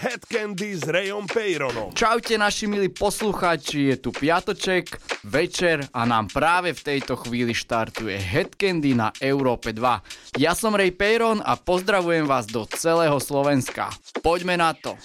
Head Candy s Rayom Peyronom. Čaute naši milí poslucháči, je tu piatoček, večer a nám práve v tejto chvíli štartuje Head Candy na Európe 2. Ja som Ray Peyron a pozdravujem vás do celého Slovenska. Poďme na to.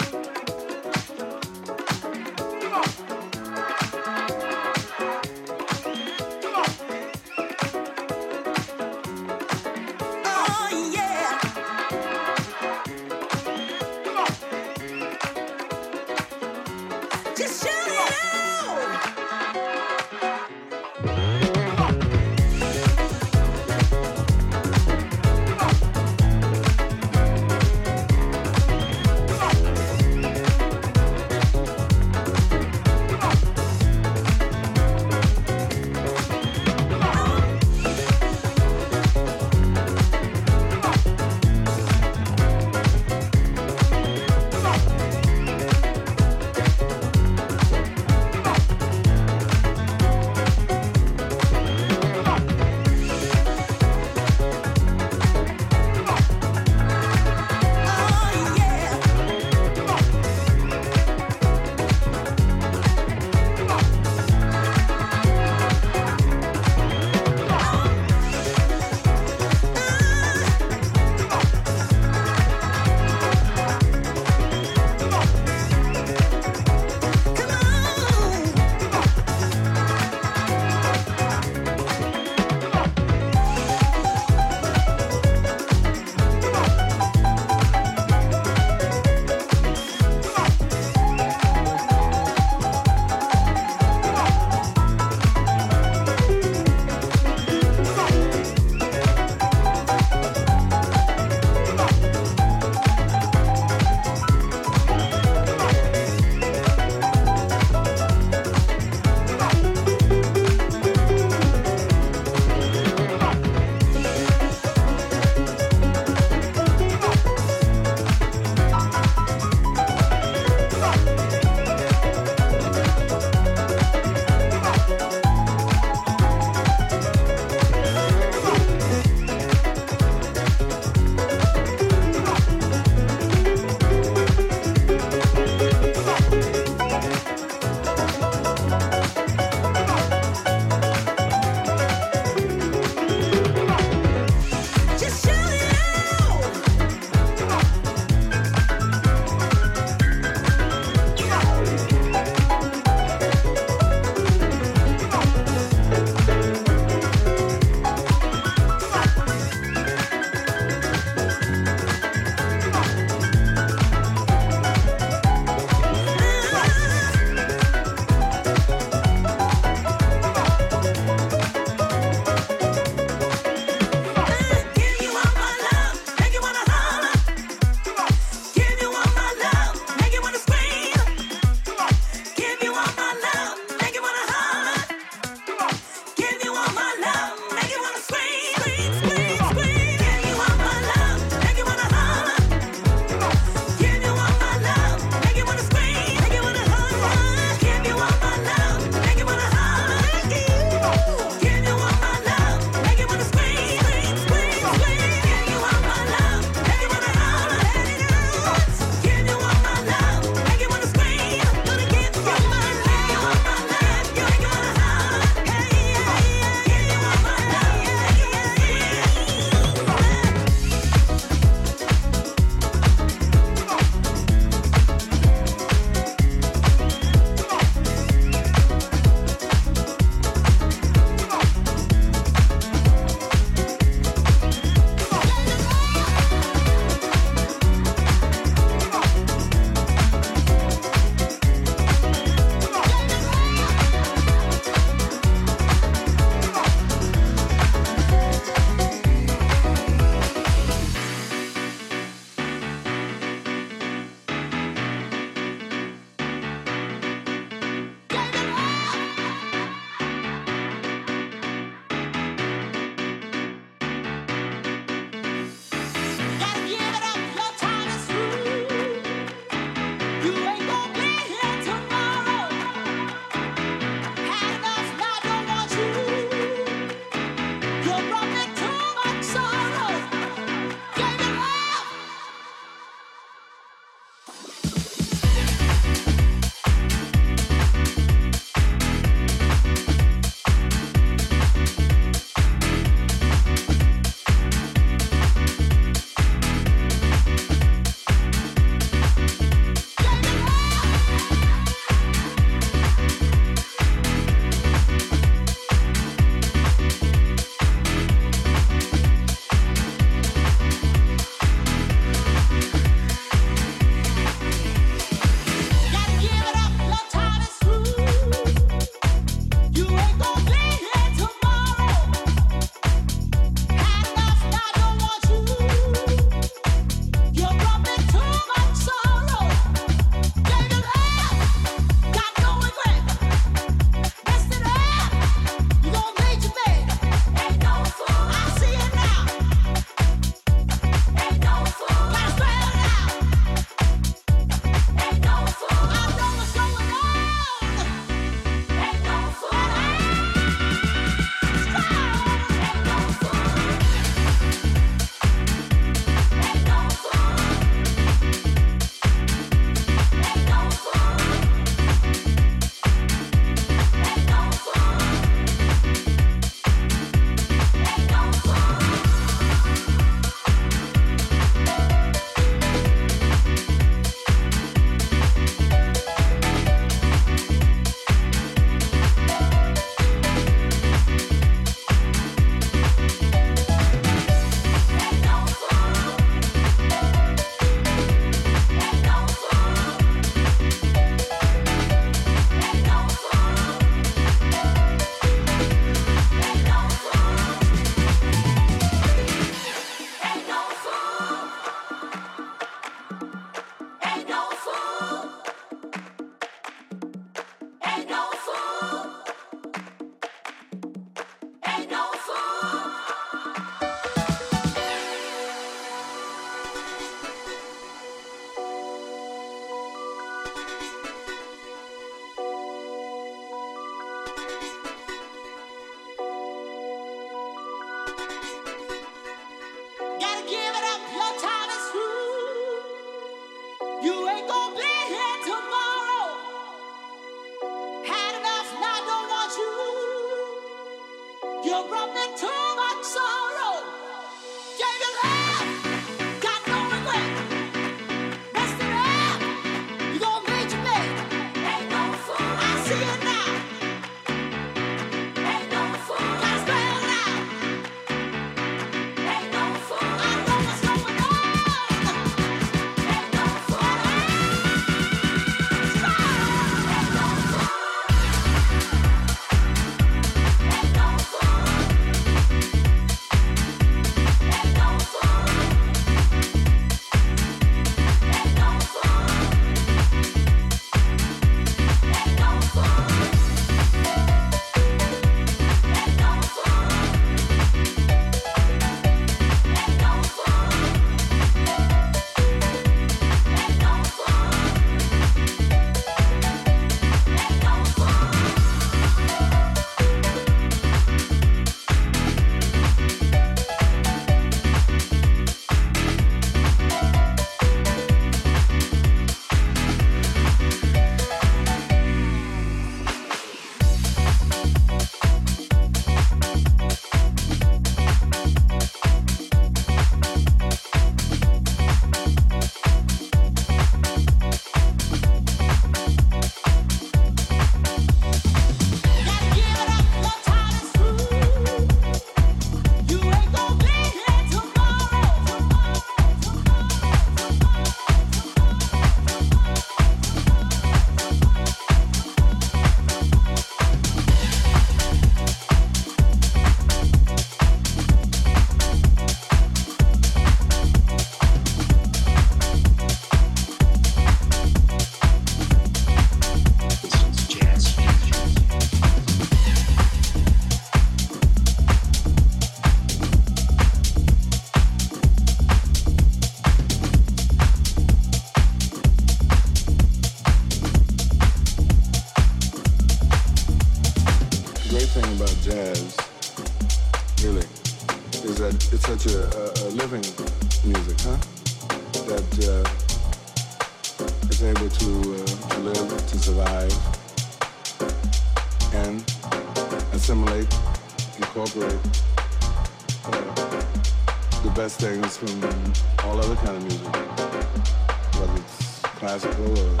Classical or,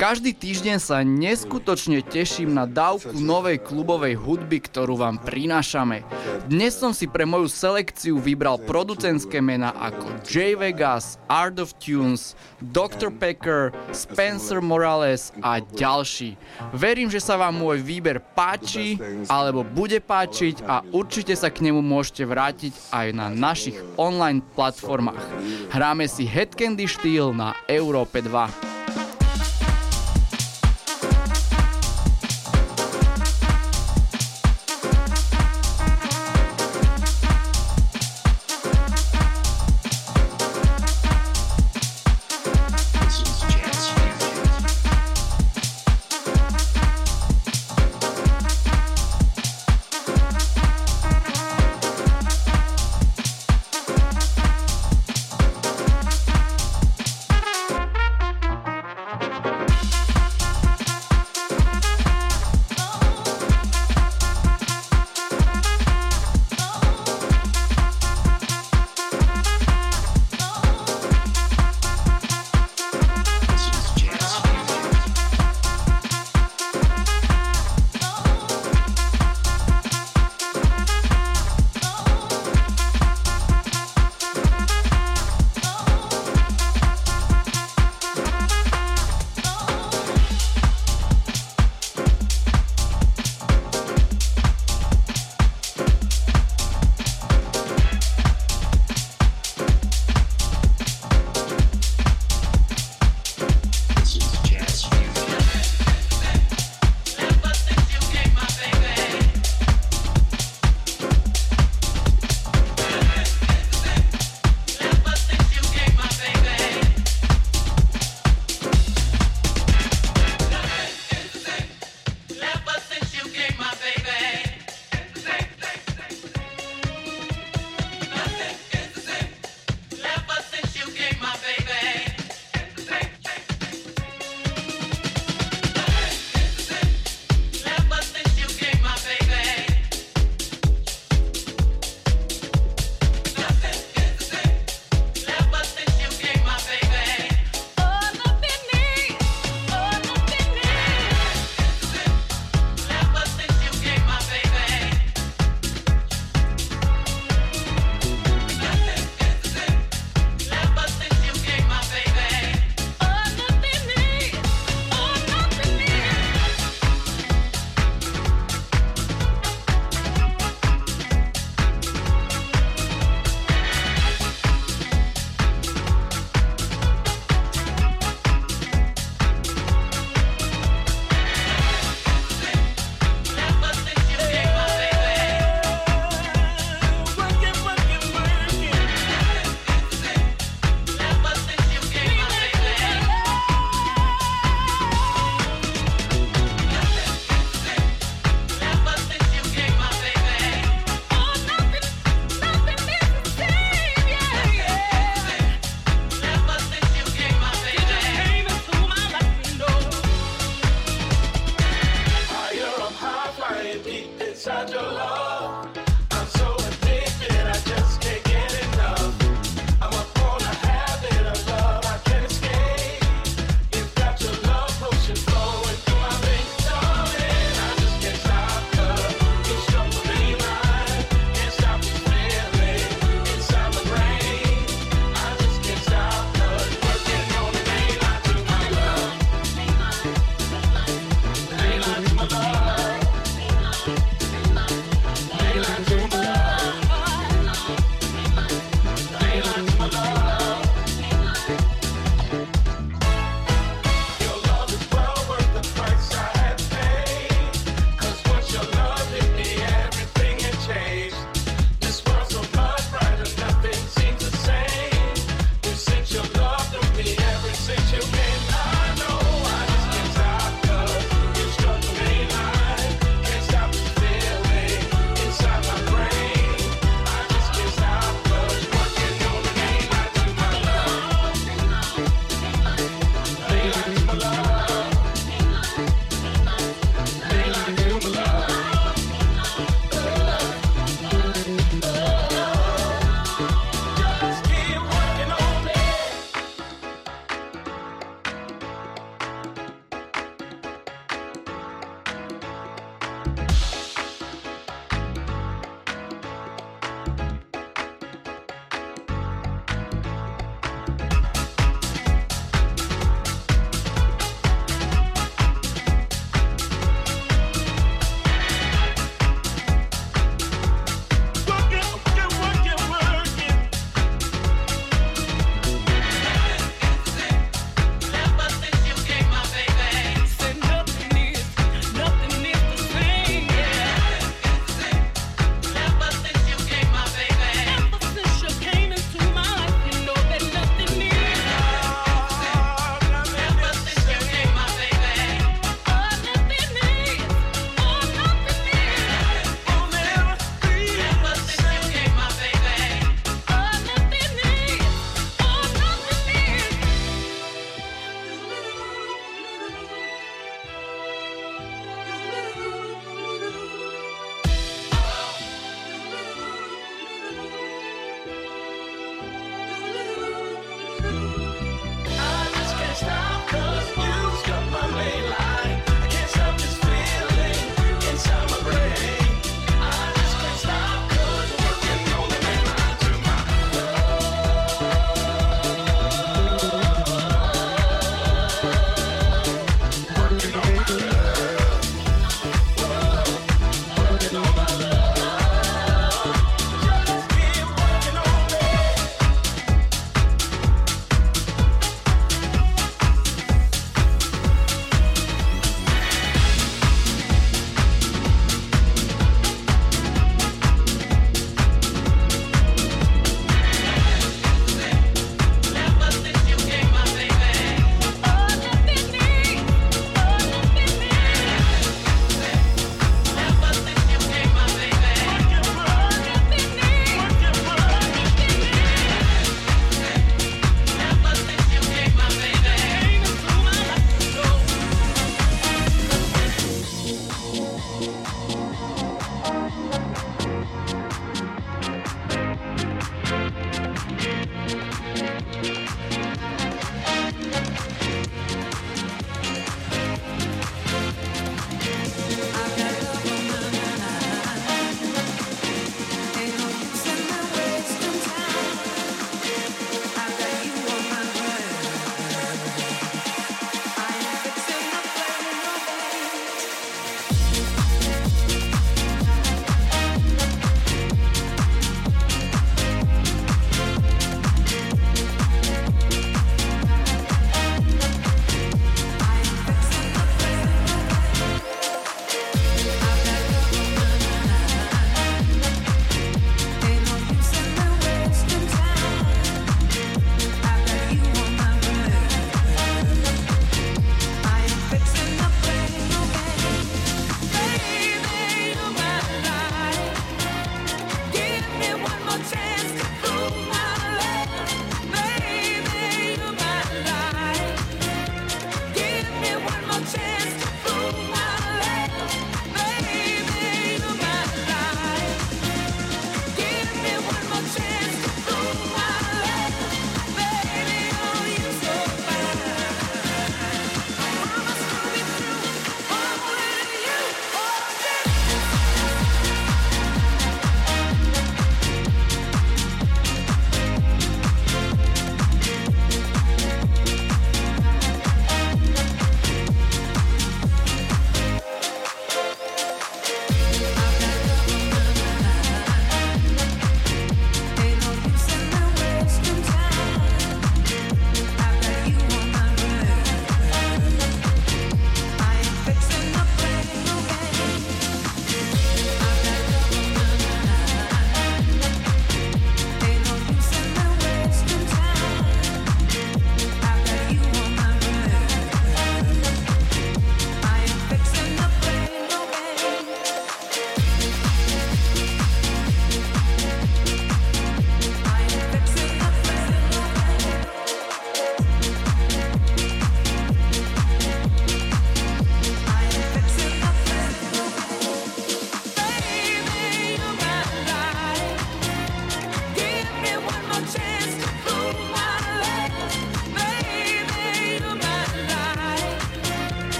Každý týždeň sa neskutočne teším na dávku novej klubovej hudby, ktorú vám prinášame. Dnes som si pre moju selekciu vybral producentské mená ako J Vegas, Art of Tunes, Dr. Pecker, Spencer Morales a ďalší. Verím, že sa vám môj výber páči alebo bude páčiť a určite sa k nemu môžete vrátiť aj na našich online platformách. Hráme si Head Candy štýl na Európe 2.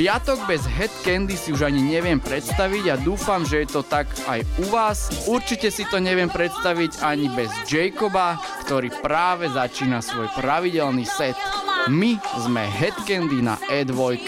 Piatok bez Head Candy si už ani neviem predstaviť a dúfam, že je to tak aj u vás. Určite si to neviem predstaviť ani bez Jacoba, ktorý práve začína svoj pravidelný set. My sme Head Candy na E2.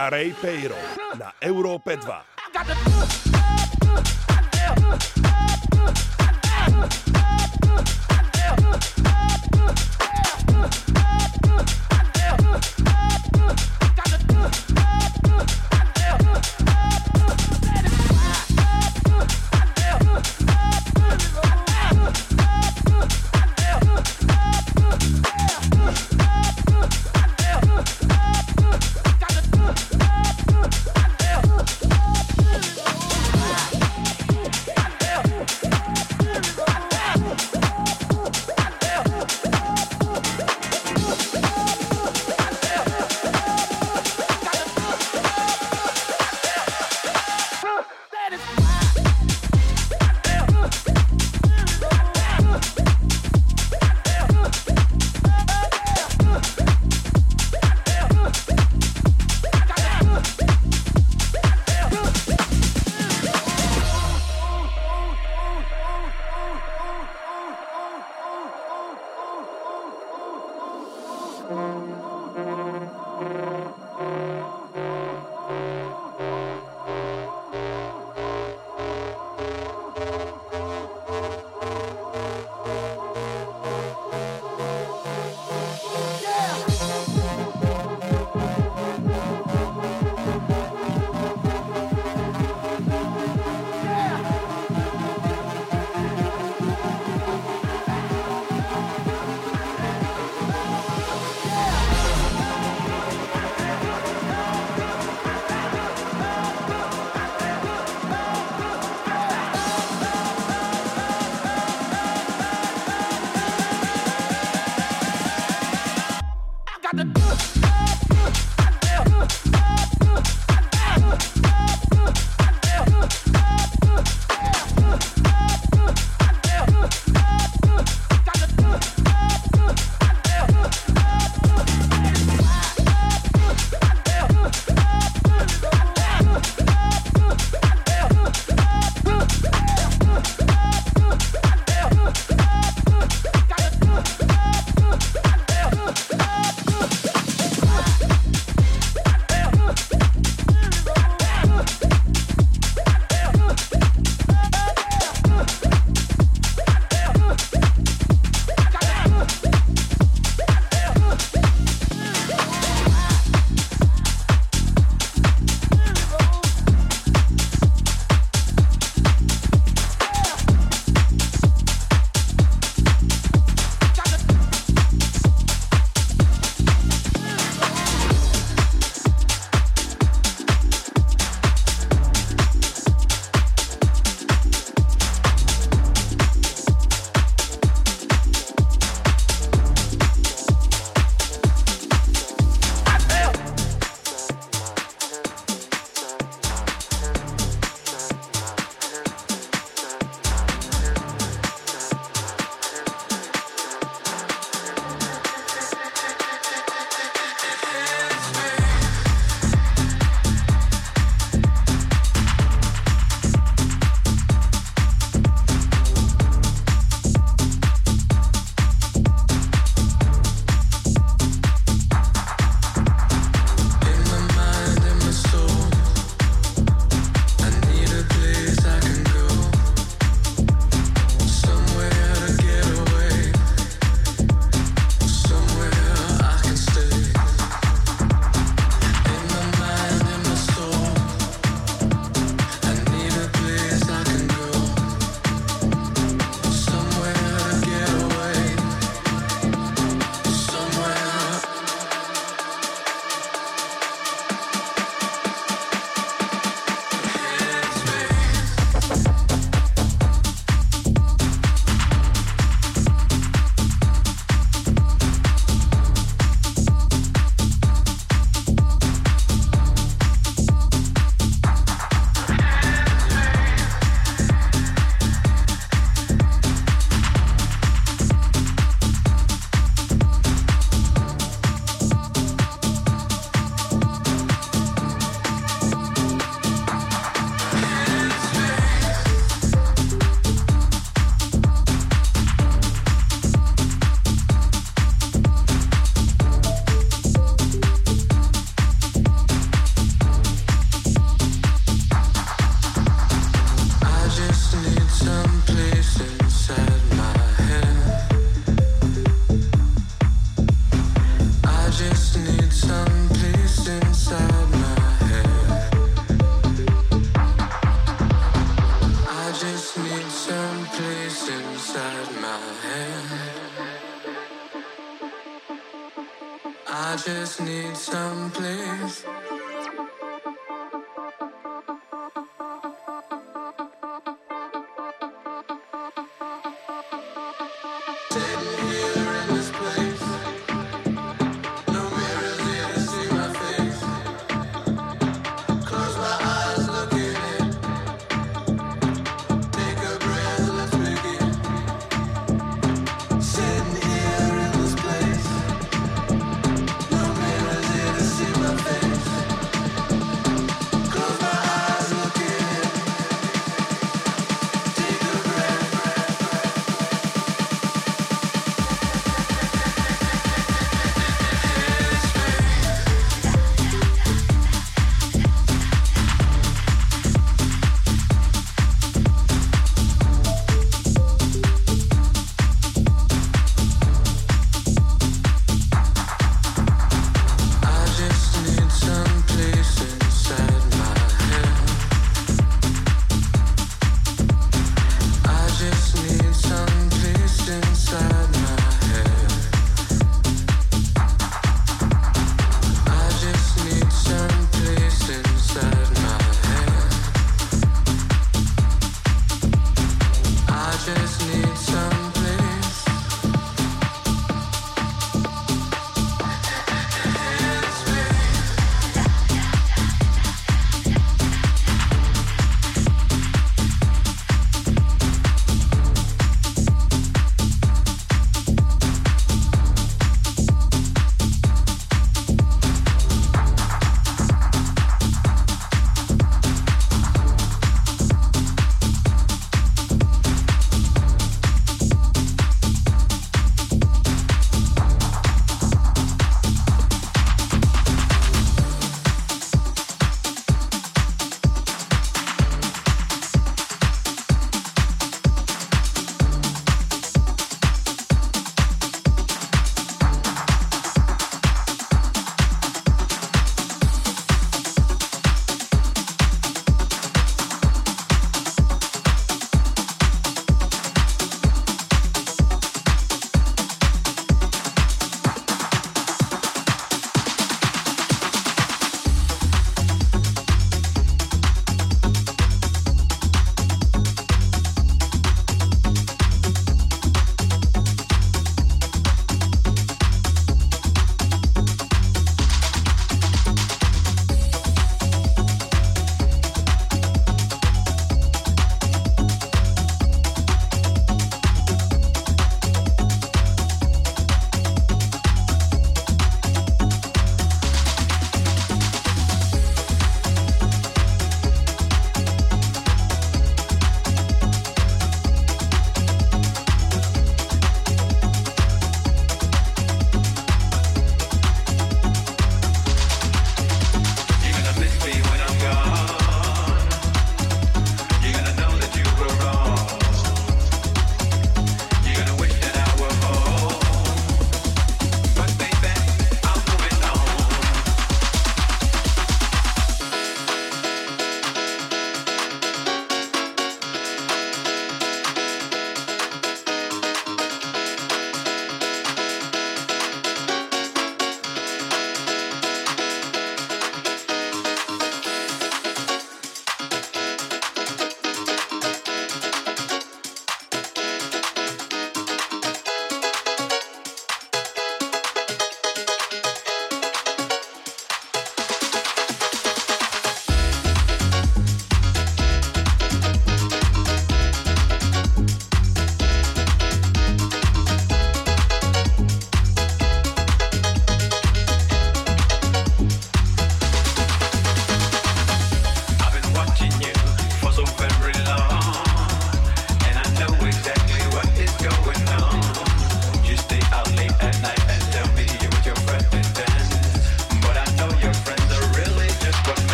A Ray Peiro na Európe 2.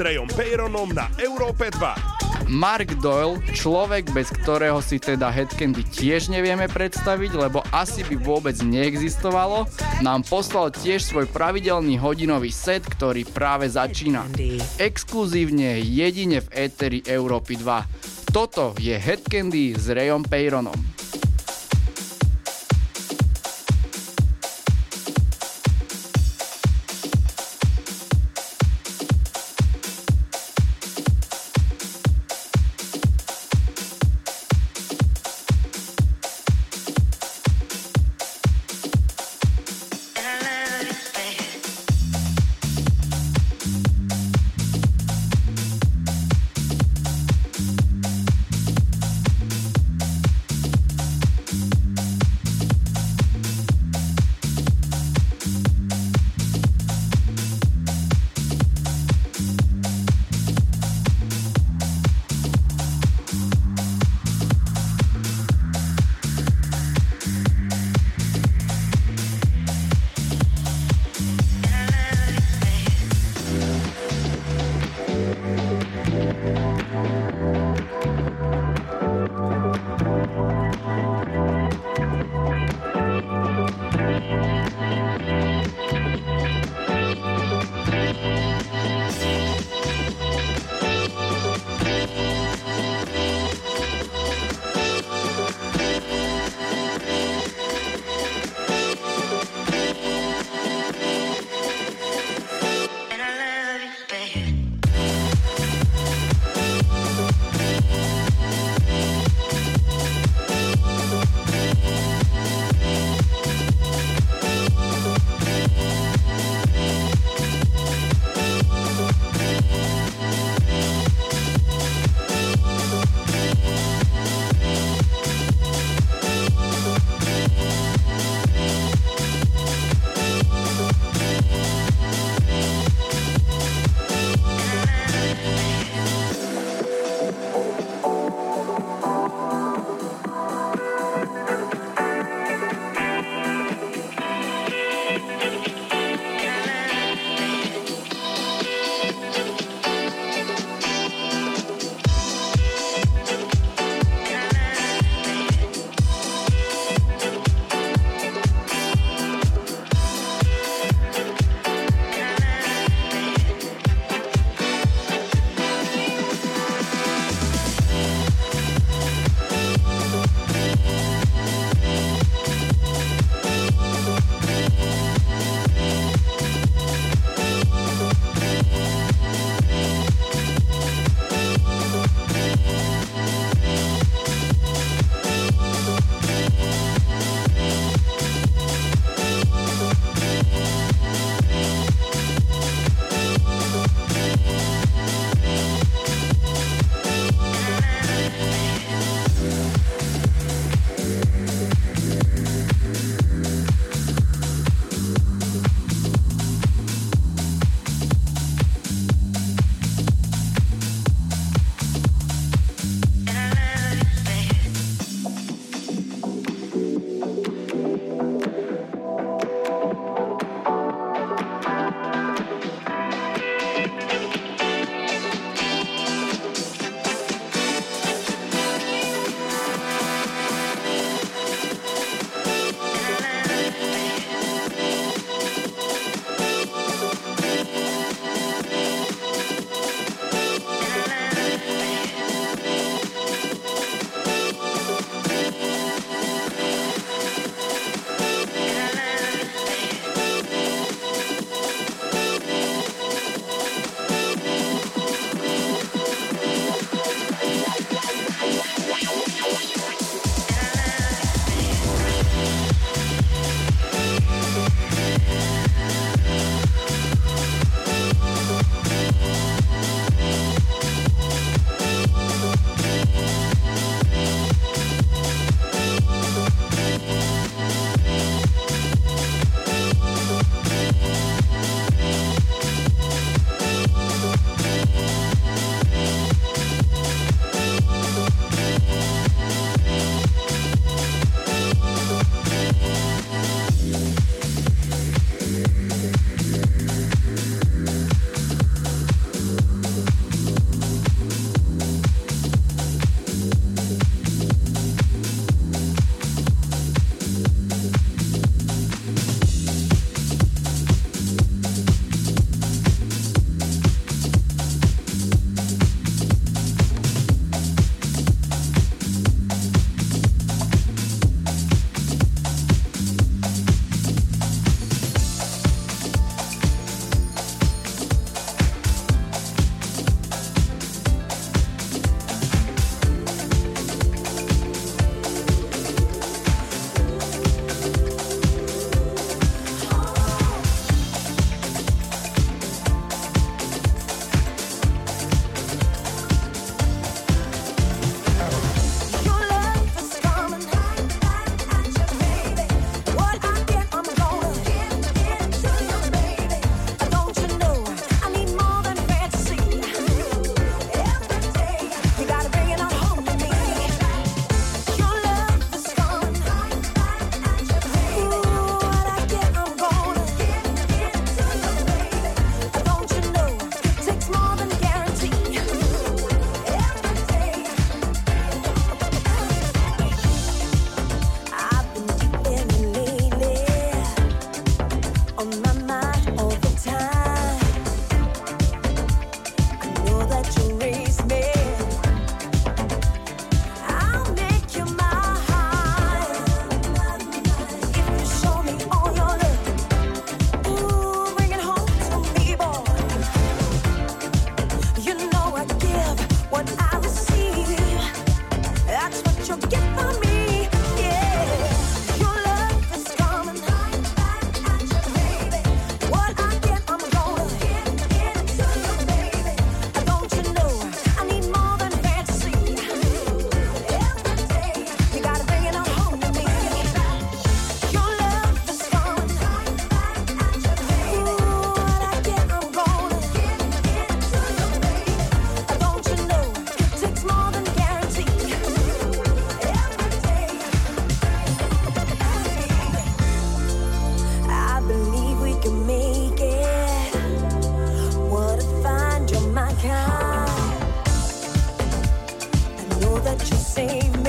Rayom Peyronom na Európe 2. Mark Doyle, človek, bez ktorého si teda Headcandy tiež nevieme predstaviť, lebo asi by vôbec neexistovalo, nám poslal tiež svoj pravidelný hodinový set, ktorý práve začína. Exkluzívne jedine v éteri Európy 2. Toto je Headcandy s Rayom Peyronom. know that you see me.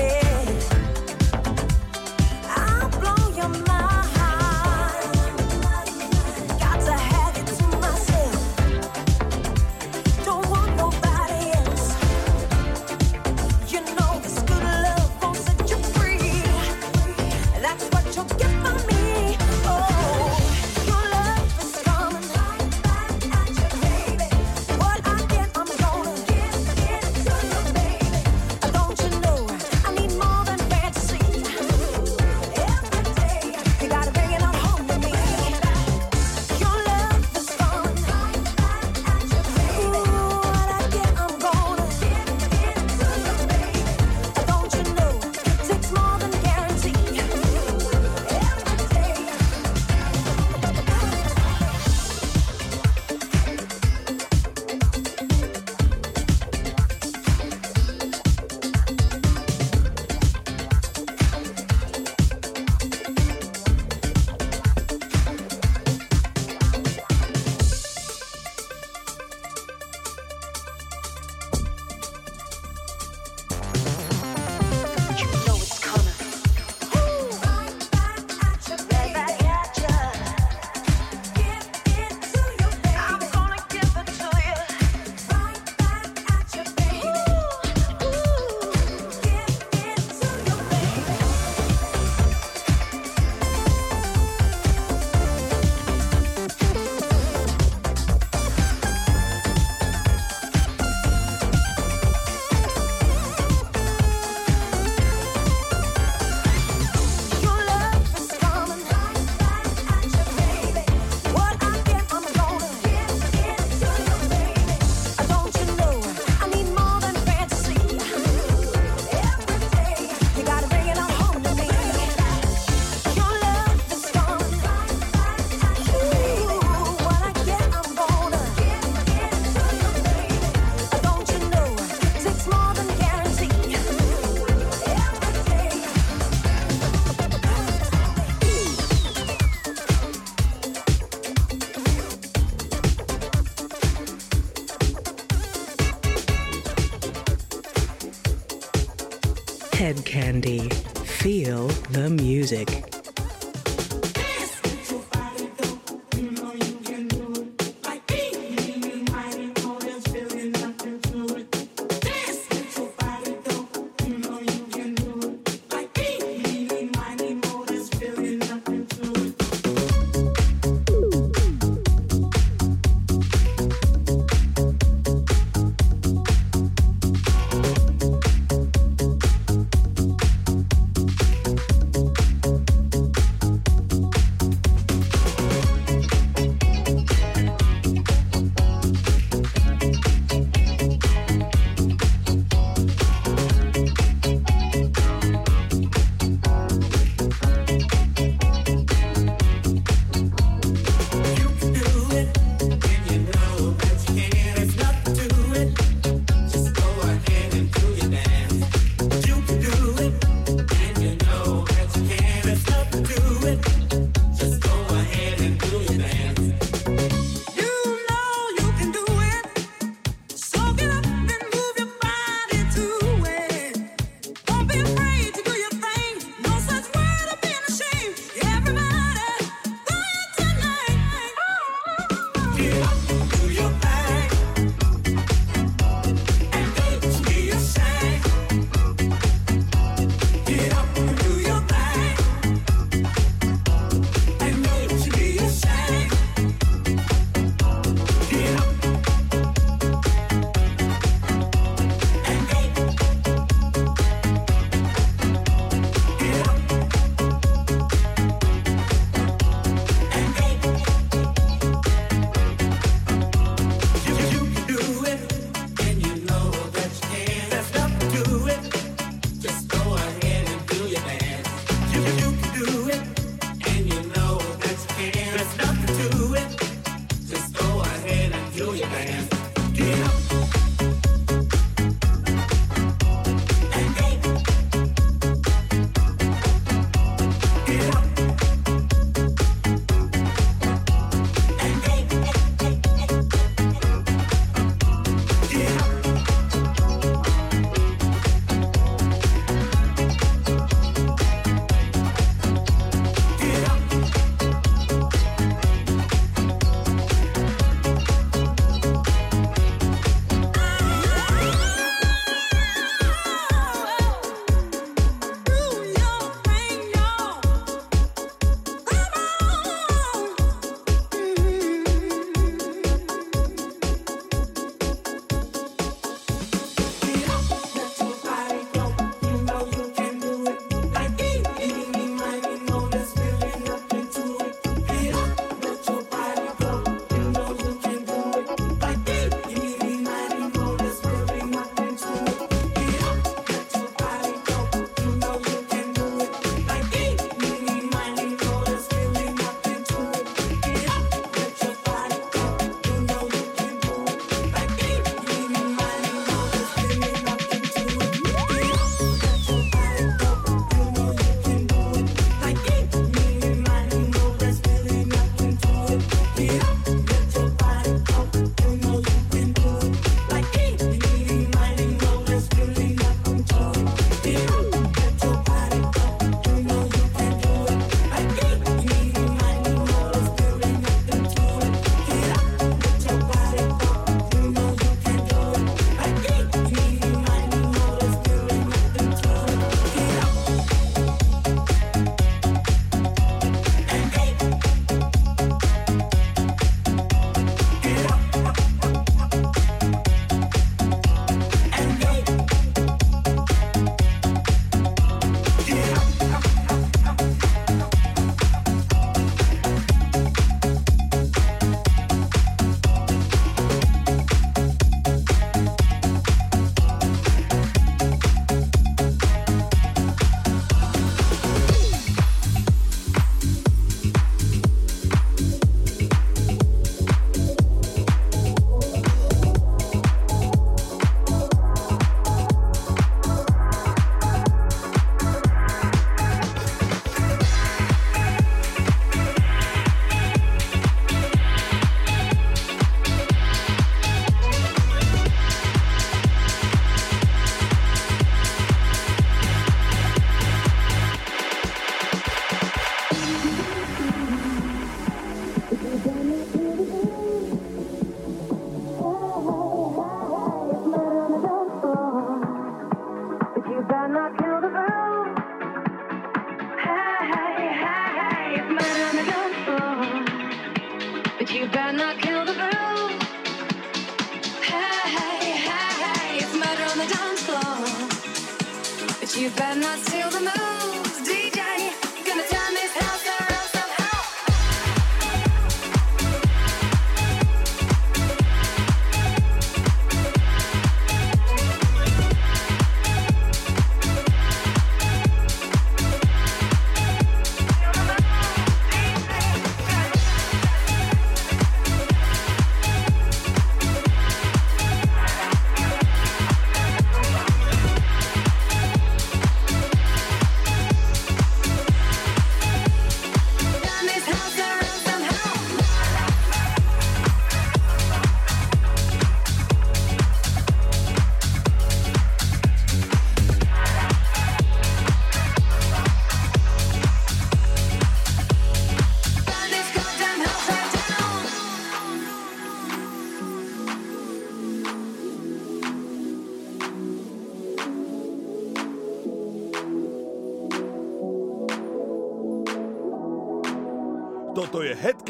the music.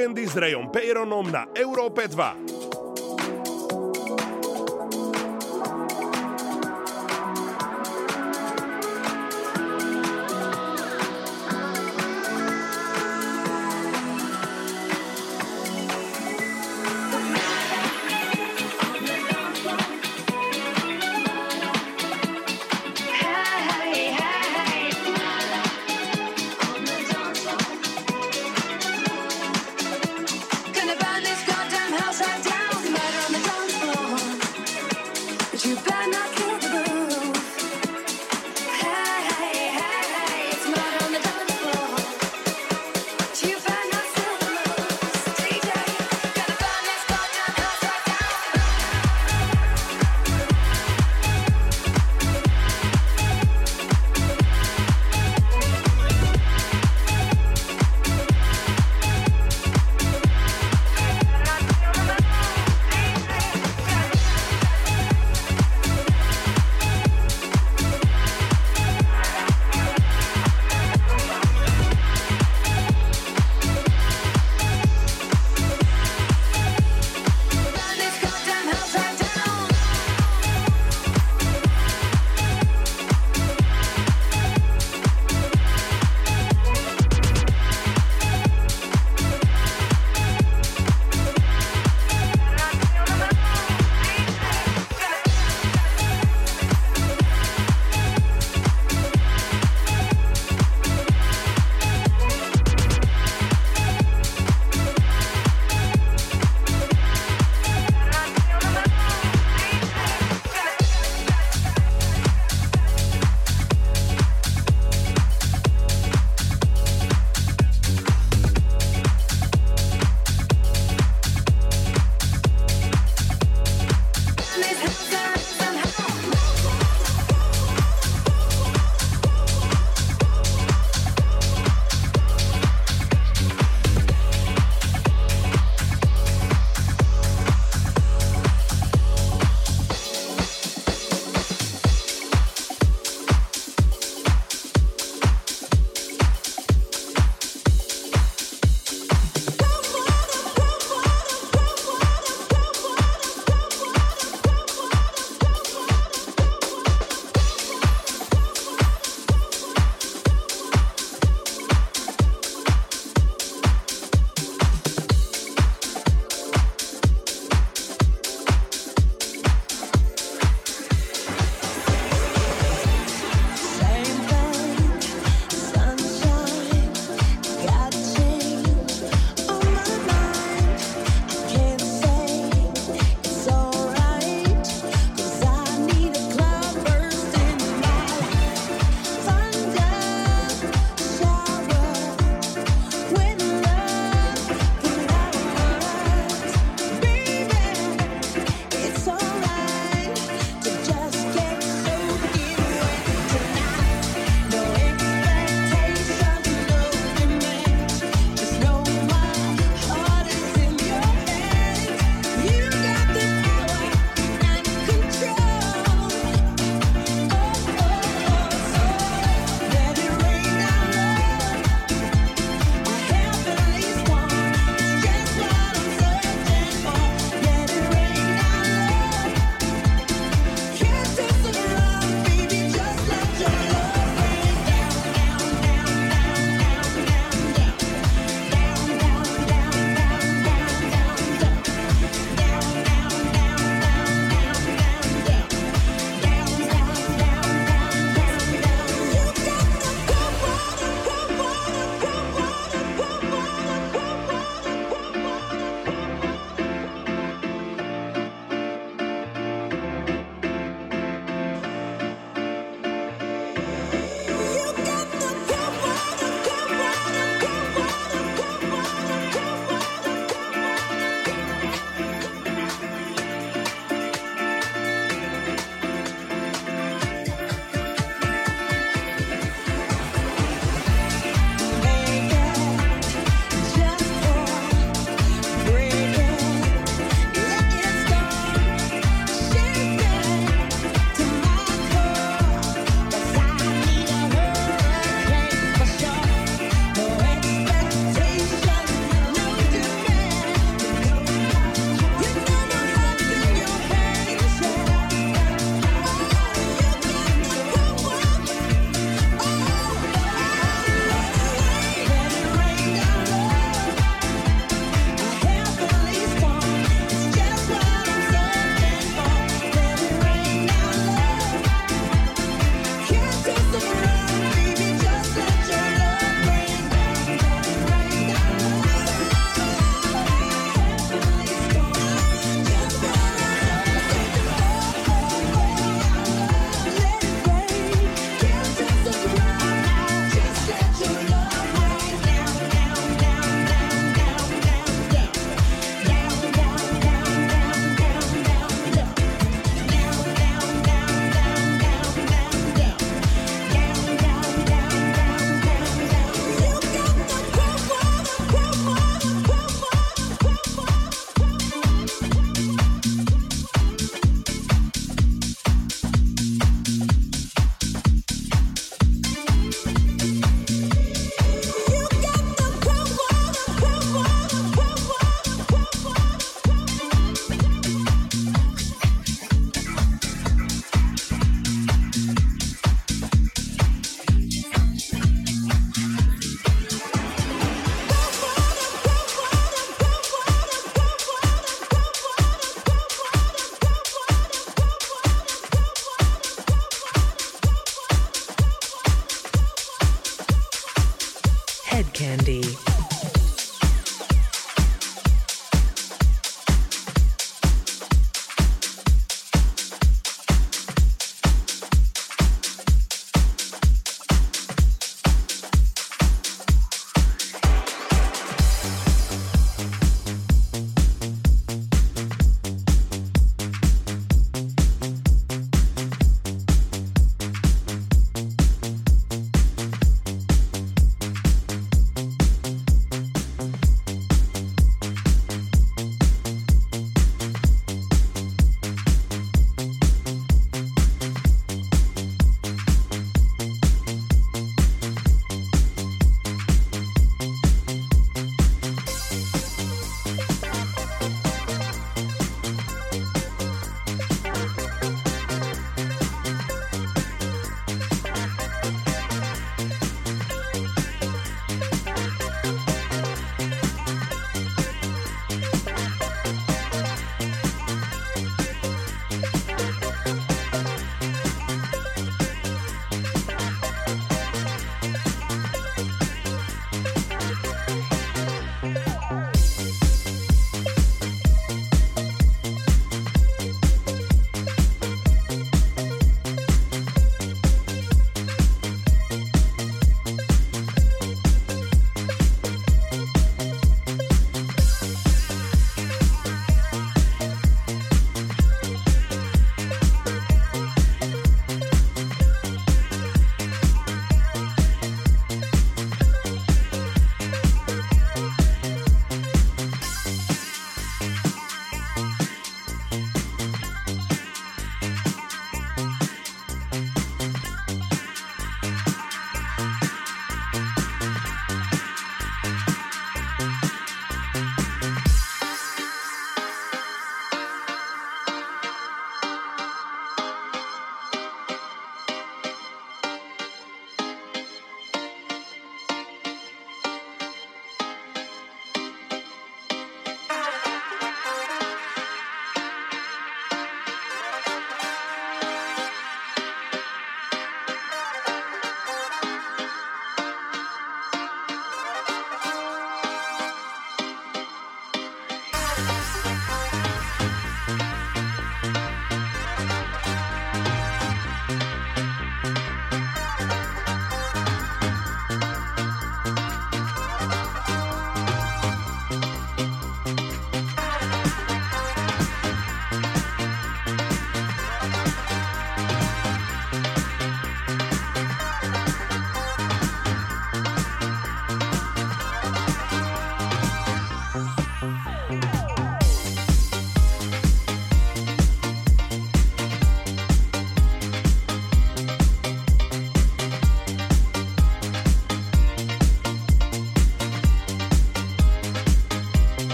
Candy s Rayom Peyronom na Európe 2.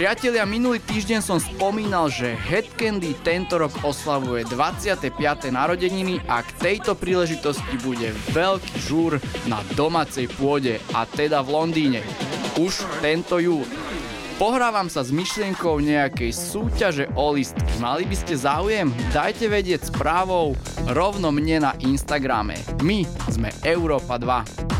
Priatelia, minulý týždeň som spomínal, že Headcandy tento rok oslavuje 25. narodeniny a k tejto príležitosti bude veľký žúr na domácej pôde a teda v Londýne. Už tento júl. Pohrávam sa s myšlienkou nejakej súťaže o listky. Mali by ste záujem? Dajte vedieť správou rovno mne na Instagrame. My sme Európa 2.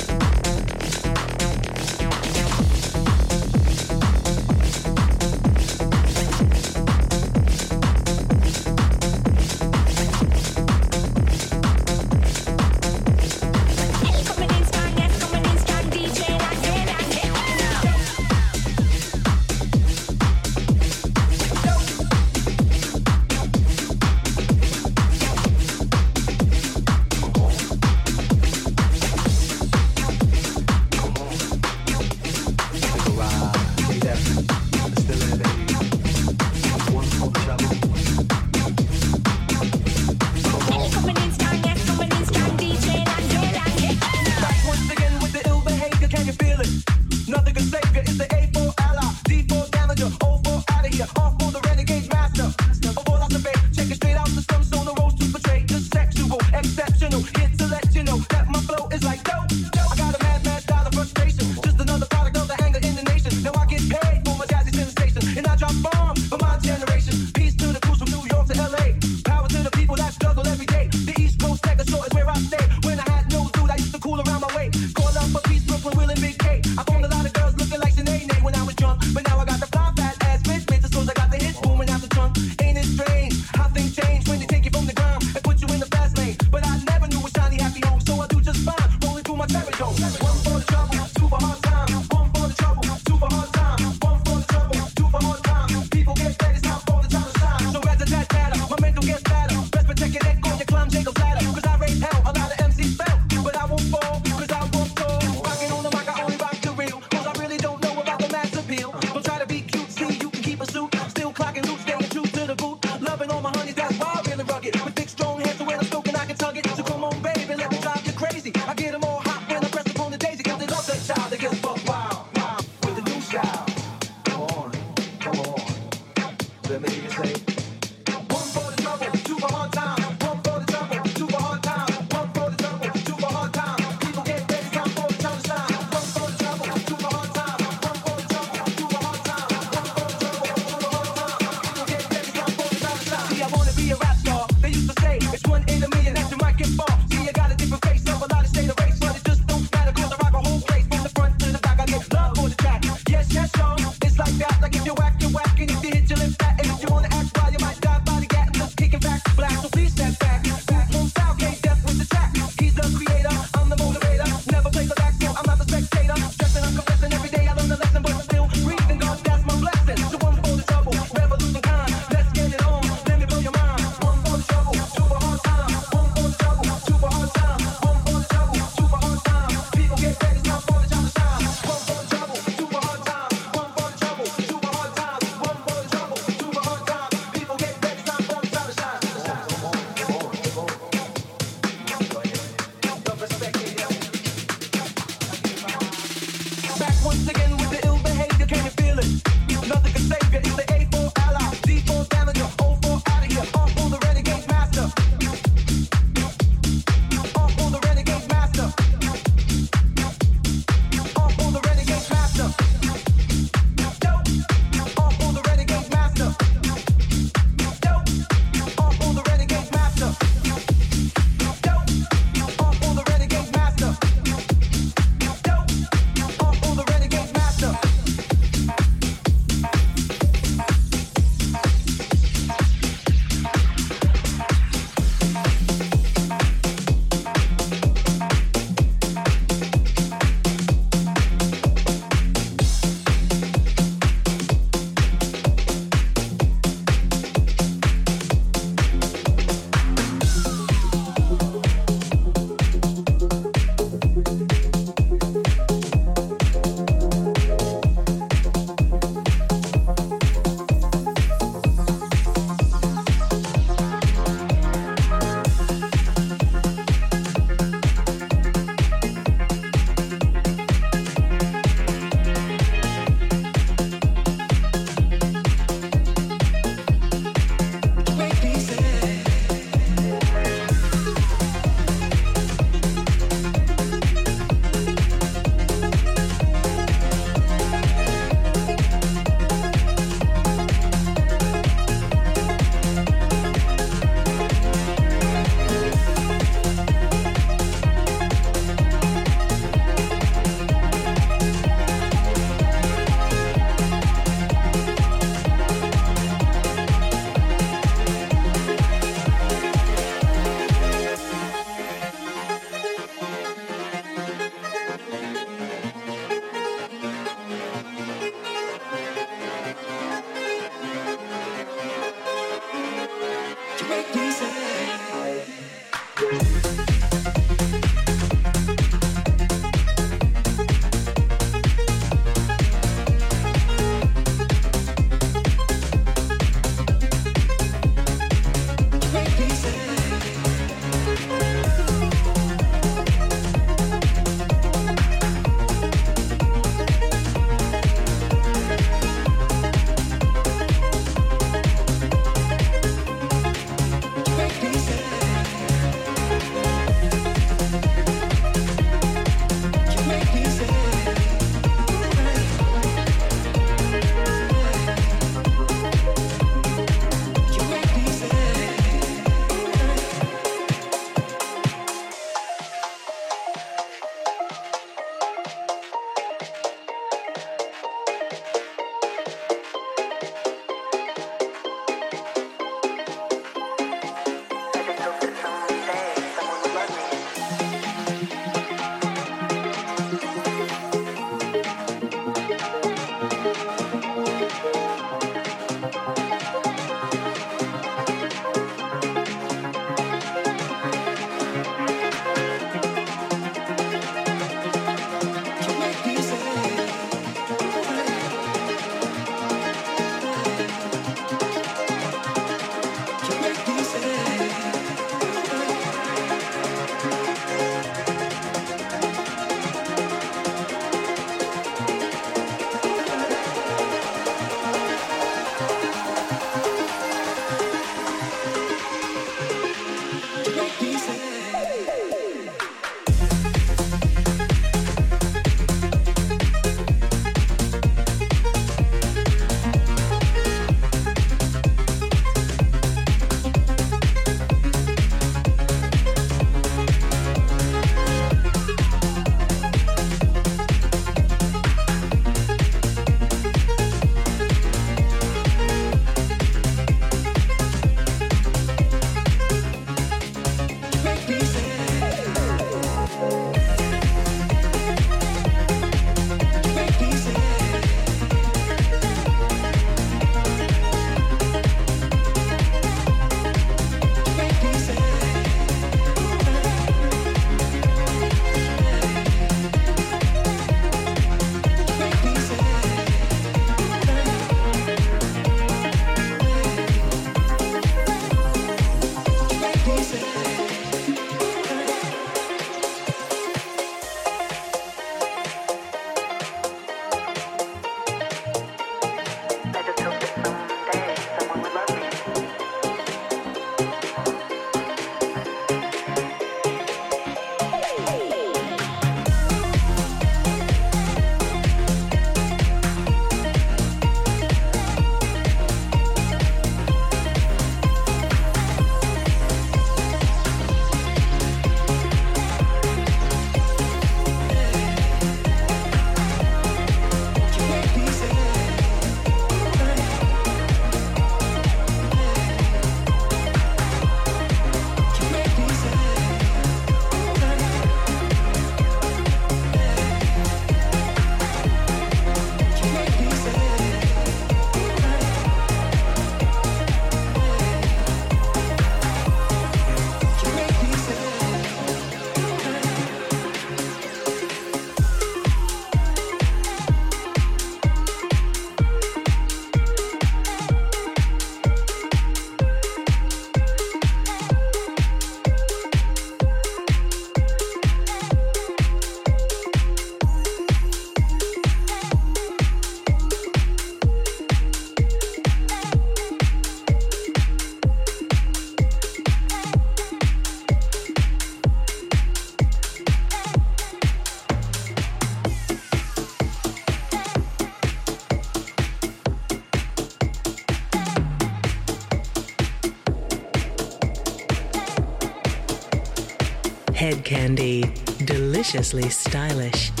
stylish.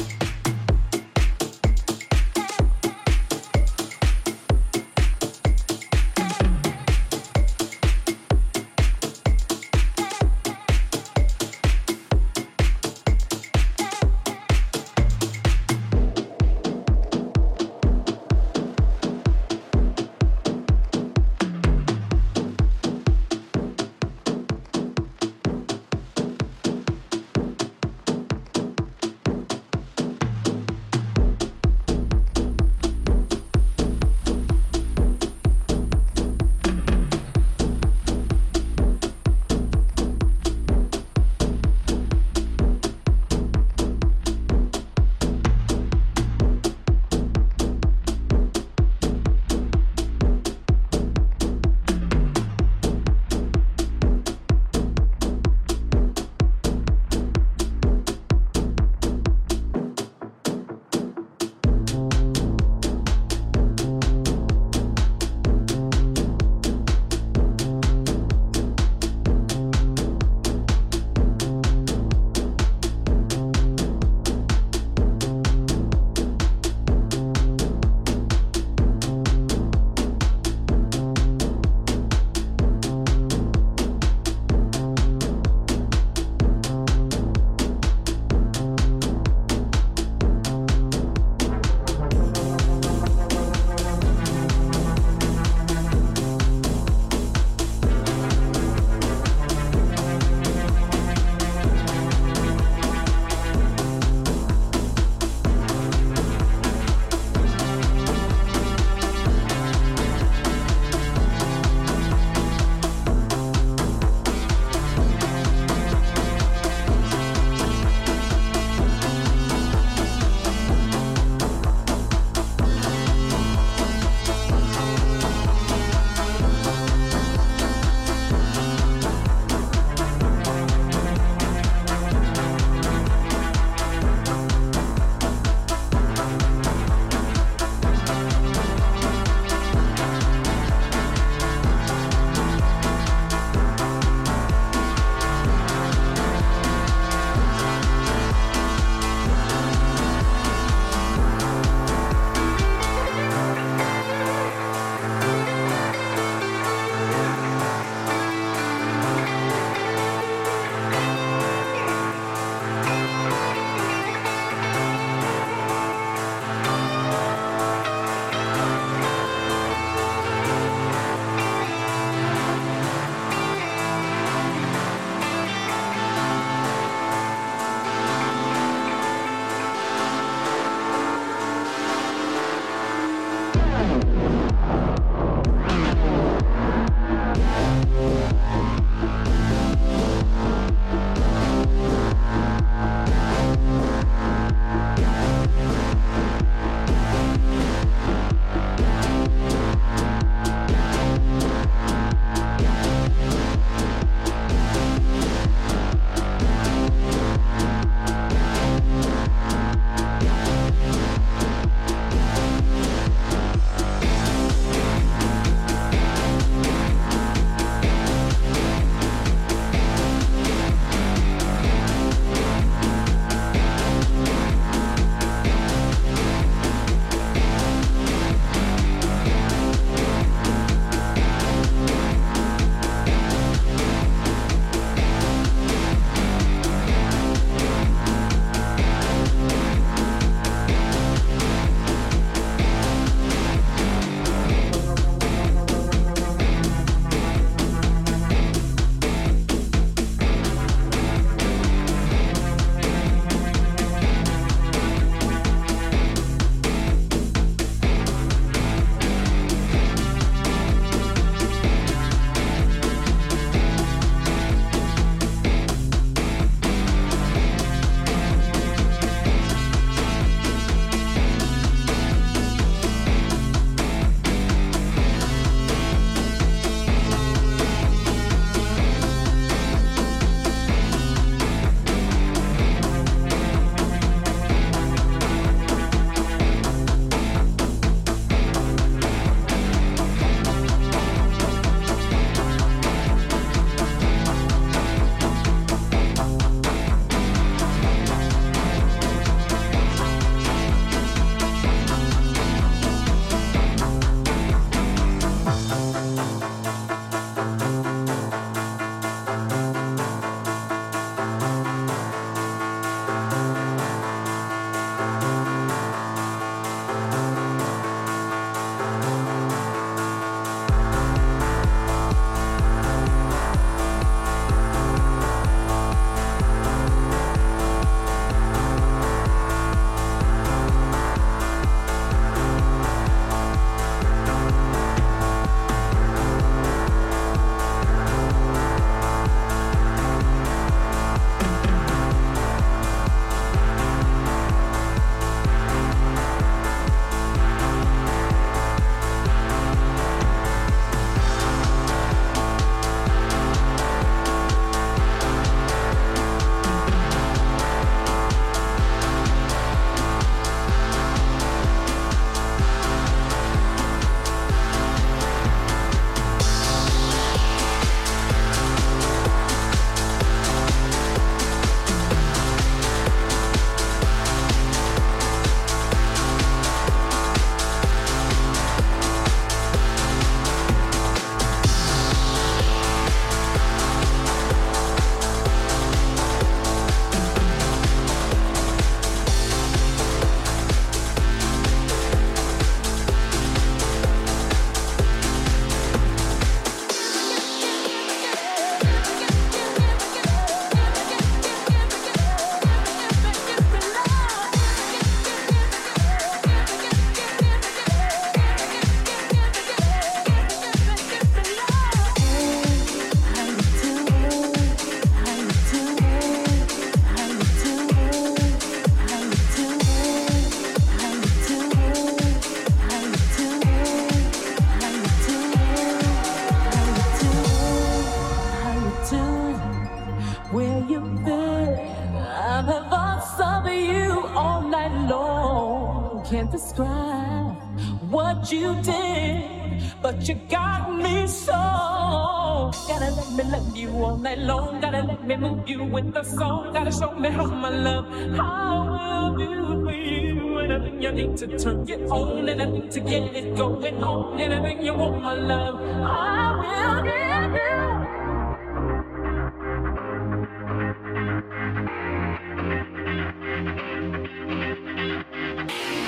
The song. Gotta show me how my love, I will do for you. You need to turn it on, to get it going on, you want, my love, I will give you.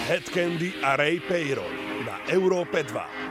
Head Candy a Ray Payron na Európe 2.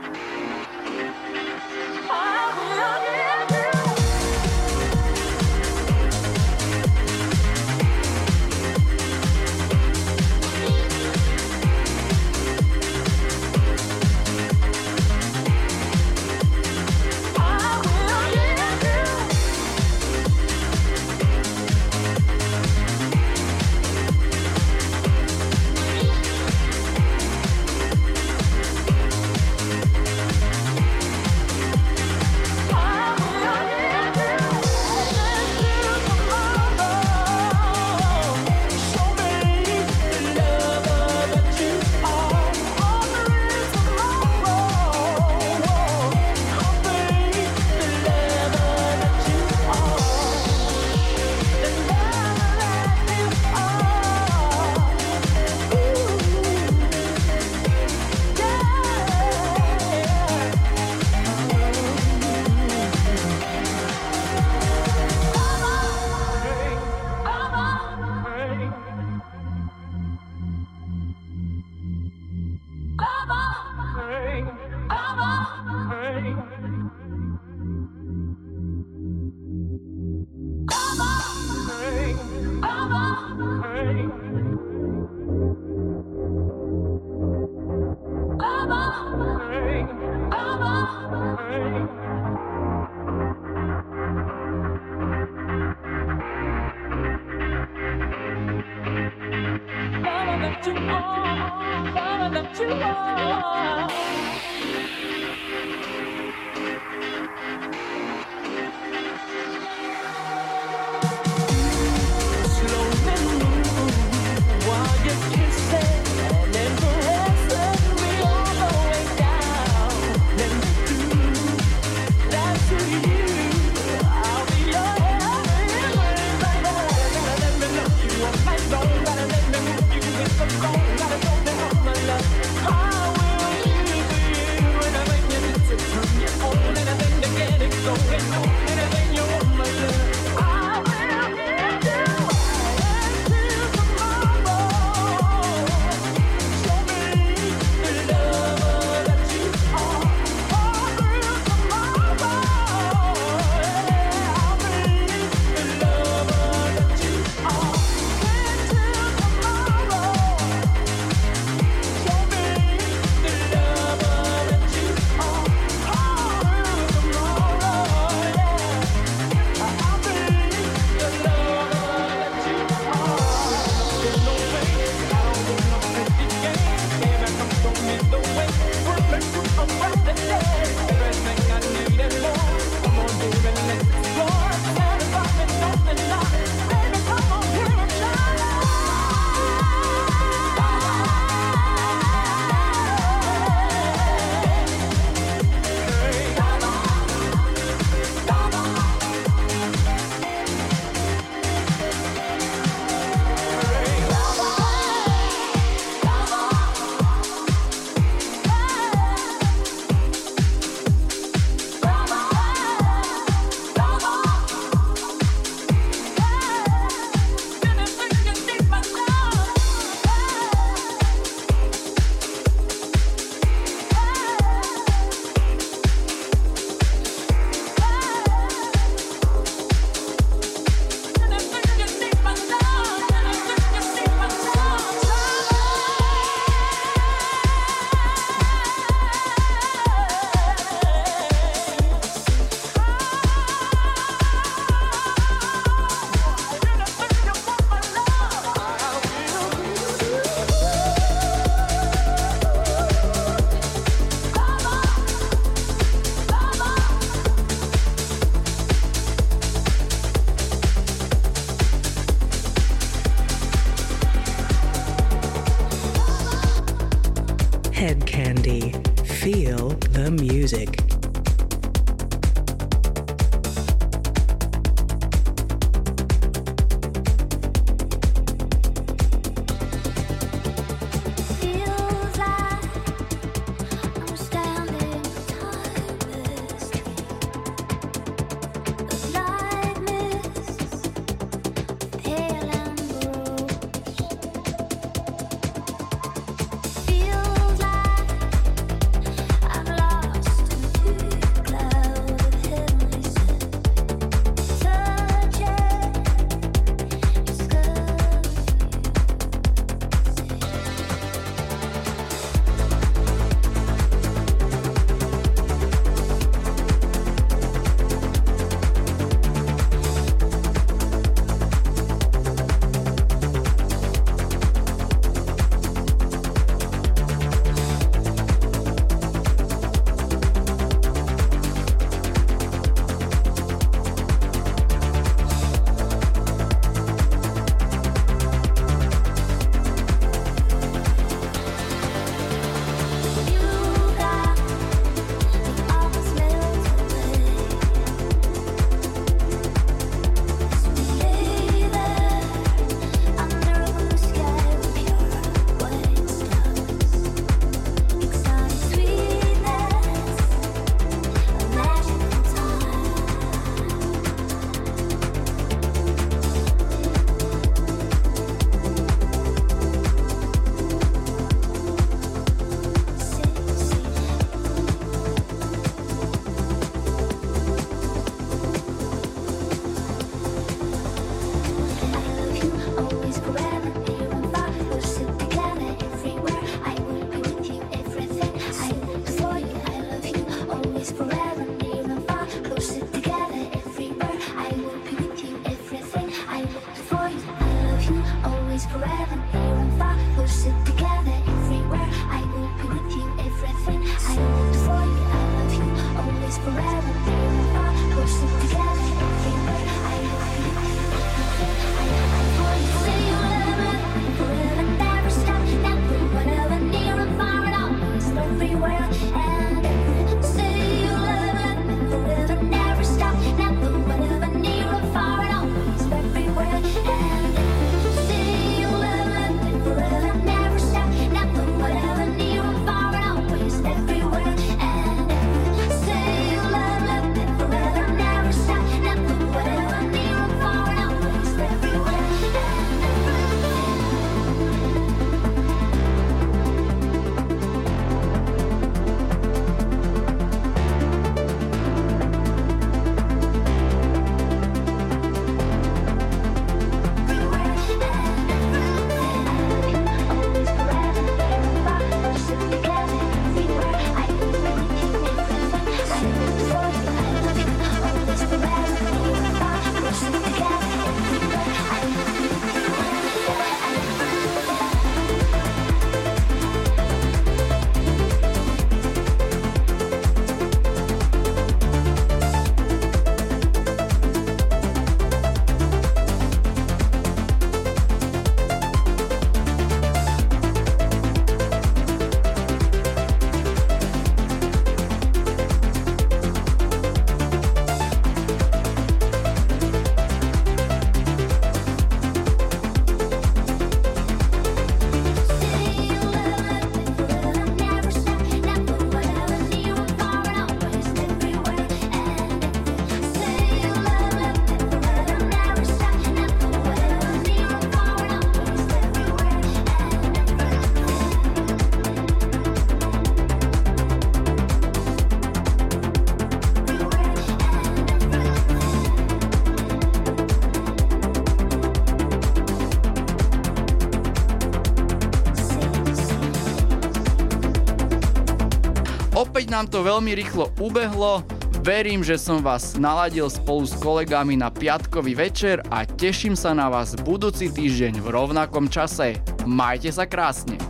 nám to veľmi rýchlo ubehlo. Verím, že som vás naladil spolu s kolegami na piatkový večer a teším sa na vás budúci týždeň v rovnakom čase. Majte sa krásne.